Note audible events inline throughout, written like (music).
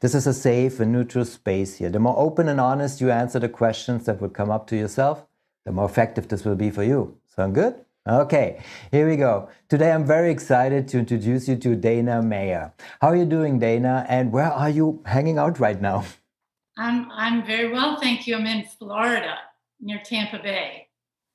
This is a safe and neutral space here. The more open and honest you answer the questions that would come up to yourself, the more effective this will be for you. Sound good? Okay, here we go. Today I'm very excited to introduce you to Dana Mayer. How are you doing, Dana? And where are you hanging out right now? I'm I'm very well, thank you. I'm in Florida, near Tampa Bay.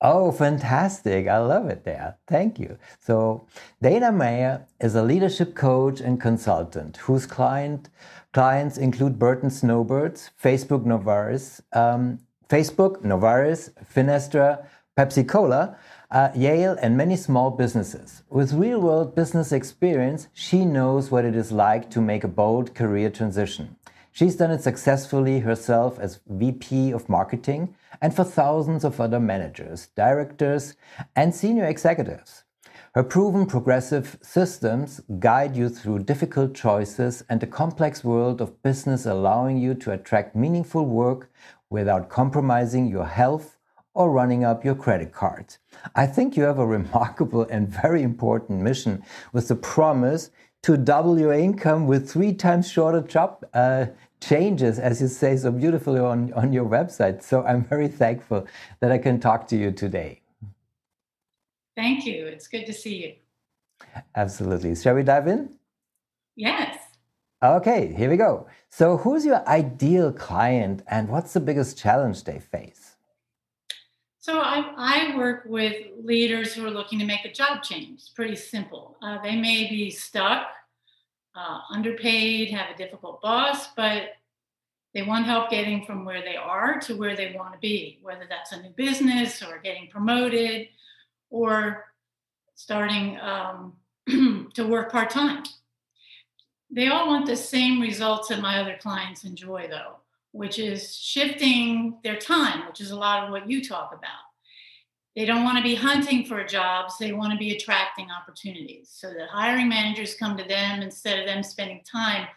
Oh, fantastic. I love it there. Thank you. So, Dana Mayer is a leadership coach and consultant whose client clients include Burton Snowboards, Facebook Novartis, um, Facebook, Novartis, Finastra, Pepsi Cola, uh, Yale, and many small businesses. With real world business experience, she knows what it is like to make a bold career transition. She's done it successfully herself as VP of marketing and for thousands of other managers, directors, and senior executives. Her proven progressive systems guide you through difficult choices and the complex world of business, allowing you to attract meaningful work without compromising your health or running up your credit card. I think you have a remarkable and very important mission with the promise to double your income with three times shorter job uh, changes, as you say so beautifully on, on your website. So I'm very thankful that I can talk to you today. Thank you. It's good to see you. Absolutely. Shall we dive in? Yes. Okay, here we go. So, who's your ideal client and what's the biggest challenge they face? So, I, I work with leaders who are looking to make a job change. Pretty simple. Uh, they may be stuck uh, underpaid, have a difficult boss, but they want help getting from where they are to where they want to be, whether that's a new business or getting promoted or starting um, (clears throat) to work part time. They all want the same results that my other clients enjoy, though, which is shifting their time, which is a lot of what you talk about. They don't want to be hunting for jobs, they want to be attracting opportunities so that hiring managers come to them instead of them spending time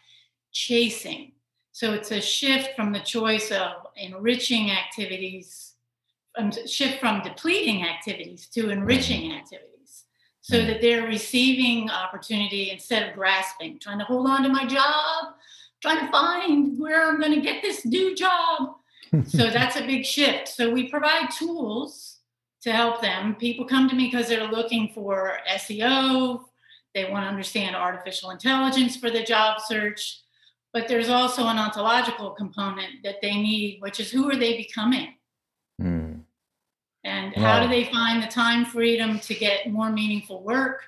chasing. So it's a shift from the choice of enriching activities, um, shift from depleting activities to enriching activities so that they're receiving opportunity instead of grasping, trying to hold on to my job, trying to find where I'm going to get this new job. (laughs) so that's a big shift. So we provide tools to help them. People come to me because they're looking for SEO, they want to understand artificial intelligence for the job search. But there's also an ontological component that they need, which is who are they becoming? Mm. And wow. how do they find the time freedom to get more meaningful work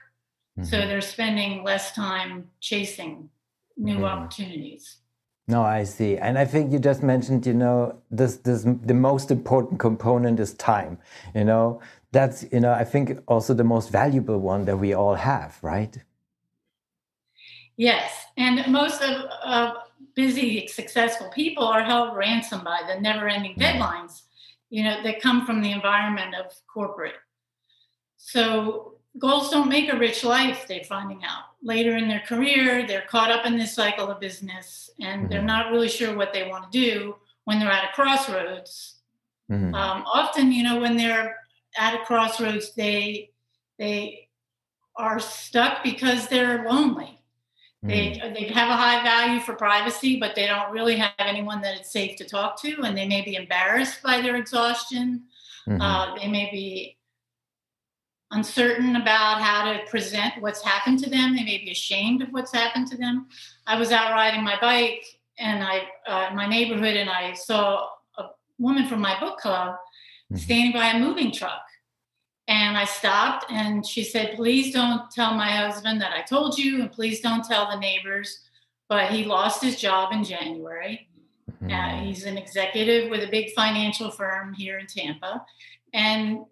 mm-hmm. so they're spending less time chasing new mm. opportunities? No, I see. And I think you just mentioned, you know, this this the most important component is time. You know, that's you know, I think also the most valuable one that we all have, right? Yes, and most of uh, busy, successful people are held ransom by the never-ending mm. deadlines, you know, that come from the environment of corporate. So goals don't make a rich life. They're finding out later in their career, they're caught up in this cycle of business and mm-hmm. they're not really sure what they want to do when they're at a crossroads. Mm-hmm. Um, often, you know, when they're at a crossroads, they they are stuck because they're lonely. They mm-hmm. they have a high value for privacy, but they don't really have anyone that it's safe to talk to, and they may be embarrassed by their exhaustion. Mm-hmm. Uh, they may be uncertain about how to present what's happened to them. They may be ashamed of what's happened to them. I was out riding my bike and I, uh, in my neighborhood, and I saw a woman from my book club mm-hmm. standing by a moving truck. And I stopped and she said, Please don't tell my husband that I told you, and please don't tell the neighbors. But he lost his job in January. Mm-hmm. Uh, he's an executive with a big financial firm here in Tampa. And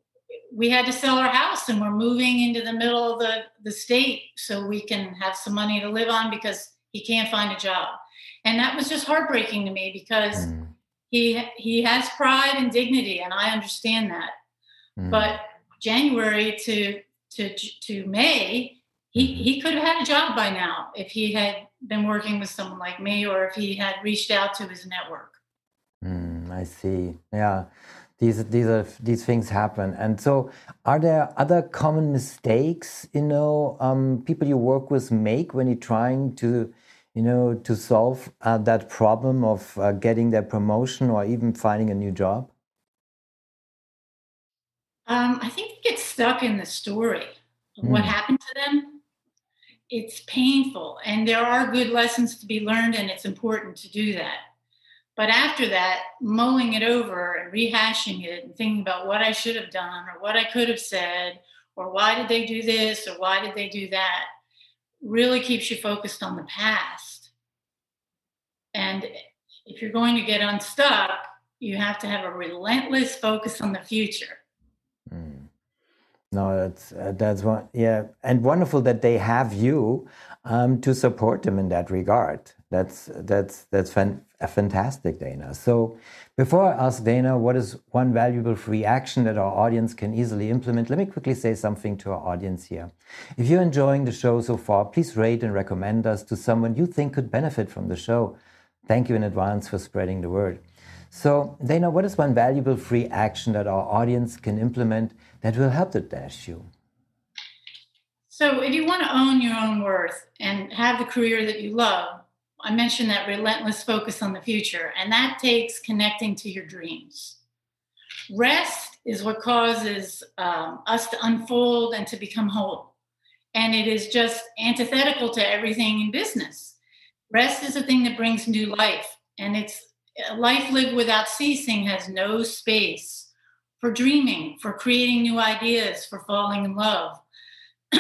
we had to sell our house and we're moving into the middle of the, the state so we can have some money to live on because he can't find a job. And that was just heartbreaking to me because mm. he he has pride and dignity, and I understand that. Mm. But January to to to May, he mm-hmm. he could have had a job by now if he had been working with someone like me, or if he had reached out to his network. Mm, I see. Yeah these these are these things happen and so are there other common mistakes you know um, people you work with make when you're trying to you know to solve uh, that problem of uh, getting their promotion or even finding a new job um, i think they get stuck in the story of mm. what hmm. happened to them it's painful and there are good lessons to be learned and it's important to do that but after that, mulling it over and rehashing it and thinking about what I should have done or what I could have said or why did they do this or why did they do that really keeps you focused on the past. And if you're going to get unstuck, you have to have a relentless focus on the future. Mm. No, that's uh, that's one. Yeah, and wonderful that they have you um, to support them in that regard. That's that's that's fan, fantastic, Dana. So, before I ask Dana what is one valuable free action that our audience can easily implement, let me quickly say something to our audience here. If you're enjoying the show so far, please rate and recommend us to someone you think could benefit from the show. Thank you in advance for spreading the word. So, Dana, what is one valuable free action that our audience can implement that will help the dash you? So, if you want to own your own worth and have the career that you love, I mentioned that relentless focus on the future, and that takes connecting to your dreams. Rest is what causes um, us to unfold and to become whole. And it is just antithetical to everything in business. Rest is a thing that brings new life, and it's life lived without ceasing has no space for dreaming, for creating new ideas, for falling in love. (clears throat)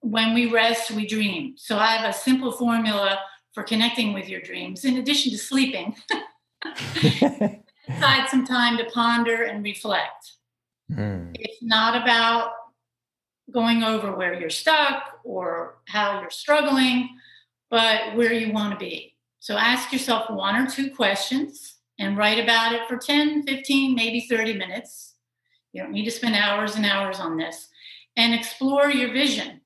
when we rest, we dream. So I have a simple formula for connecting with your dreams, in addition to sleeping. (laughs) (laughs) Aside some time to ponder and reflect. Mm. It's not about going over where you're stuck or how you're struggling, but where you want to be. So ask yourself one or two questions and write about it for 10, 15, maybe 30 minutes. You don't need to spend hours and hours on this. And explore your vision.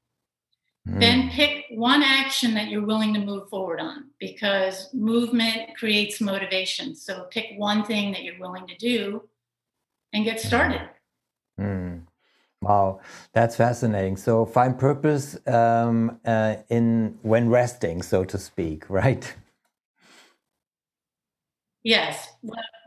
Then mm. pick one action that you're willing to move forward on because movement creates motivation. So pick one thing that you're willing to do and get started. Mm. Wow, that's fascinating. So find purpose um, uh, in when resting, so to speak, (laughs) right? Yes,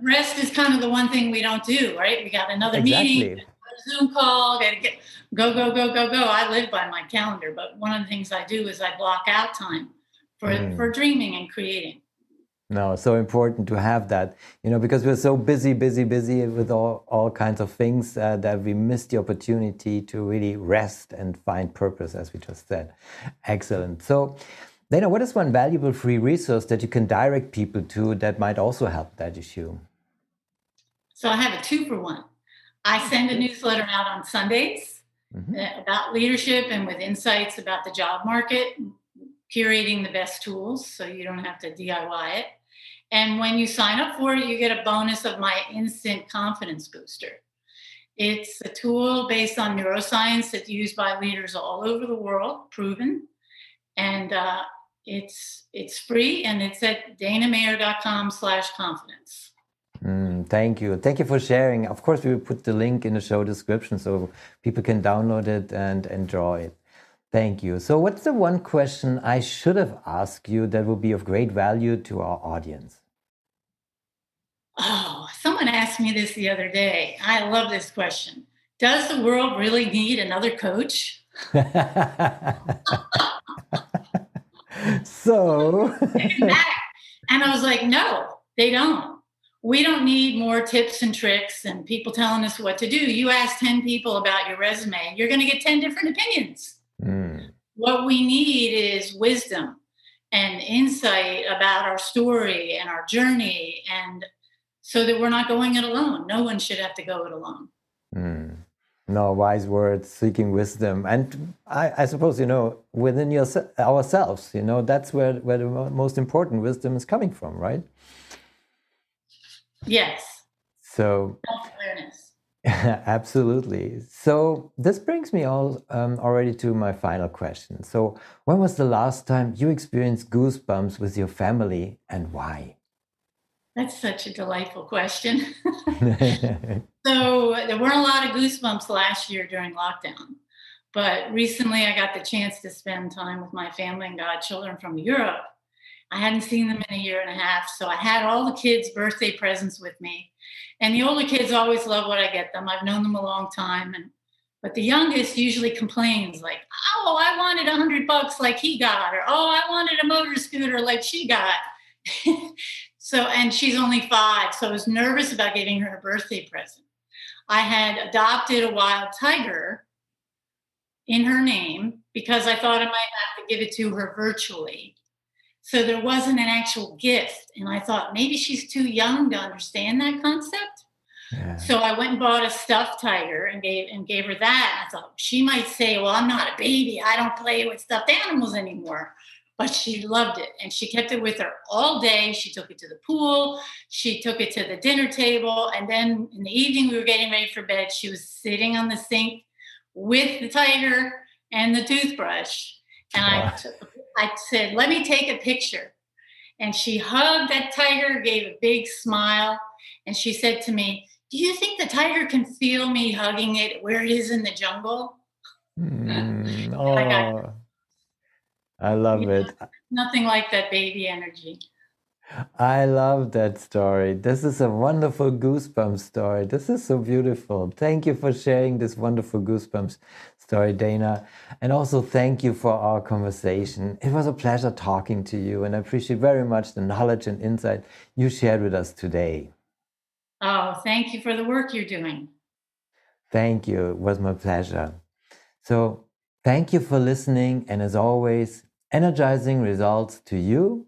rest is kind of the one thing we don't do, right? We got another exactly. meeting, Zoom call, gotta get go, go, go, go, go. I live by my calendar, but one of the things I do is I block out time for mm. for dreaming and creating. No, it's so important to have that, you know, because we're so busy, busy, busy with all, all kinds of things uh, that we miss the opportunity to really rest and find purpose, as we just said. Excellent. So, Dana, what is one valuable free resource that you can direct people to that might also help that issue? So, I have a two for one. I send a newsletter out on Sundays mm-hmm. Uh, about leadership and with insights about the job market, curating the best tools so you don't have to DIY it. And when you sign up for it, you get a bonus of my instant confidence booster. It's a tool based on neuroscience that's used by leaders all over the world, proven. And uh, it's it's free and it's at danamayer.com slash confidence. Mm, thank you. Thank you for sharing. Of course, we will put the link in the show description so people can download it and enjoy it. Thank you. So, what's the one question I should have asked you that would be of great value to our audience? Oh, someone asked me this the other day. I love this question. Does the world really need another coach? (laughs) so, (laughs) and I was like, no, they don't we don't need more tips and tricks and people telling us what to do. You ask 10 people about your resume, you're going to get 10 different opinions. Mm. What we need is wisdom and insight about our story and our journey, and so that we're not going it alone. No one should have to go it alone. Mm. No, wise words, seeking wisdom. And I, I suppose, you know, within your, ourselves, you know, that's where, where the most important wisdom is coming from, right? Yes. So Self awareness. (laughs) absolutely. So this brings me all um, already to my final question. So when was the last time you experienced goosebumps with your family and why? That's such a delightful question. (laughs) so there weren't a lot of goosebumps last year during lockdown. But recently I got the chance to spend time with my family and godchildren from Europe. I hadn't seen them in a year and a half. So I had all the kids' birthday presents with me. And the older kids always love what I get them. I've known them a long time. And but the youngest usually complains like, oh, I wanted a hundred bucks like he got, or oh, I wanted a motor scooter like she got. (laughs) so and she's only five. So I was nervous about giving her a birthday present. I had adopted a wild tiger in her name because I thought I might have to give it to her virtually. So there wasn't an actual gift. And I thought maybe she's too young to understand that concept. Yeah. So I went and bought a stuffed tiger and gave and gave her that. And I thought she might say, Well, I'm not a baby. I don't play with stuffed animals anymore. But she loved it and she kept it with her all day. She took it to the pool, she took it to the dinner table, and then in the evening we were getting ready for bed. She was sitting on the sink with the tiger and the toothbrush. And I, I said, let me take a picture. And she hugged that tiger, gave a big smile, and she said to me, Do you think the tiger can feel me hugging it where it is in the jungle? Mm, (laughs) oh, I, got, I love it. Nothing like that baby energy. I love that story. This is a wonderful goosebumps story. This is so beautiful. Thank you for sharing this wonderful goosebumps story, Dana. And also thank you for our conversation. It was a pleasure talking to you, and I appreciate very much the knowledge and insight you shared with us today. Oh, thank you for the work you're doing. Thank you. It was my pleasure. So, thank you for listening. And as always, energizing results to you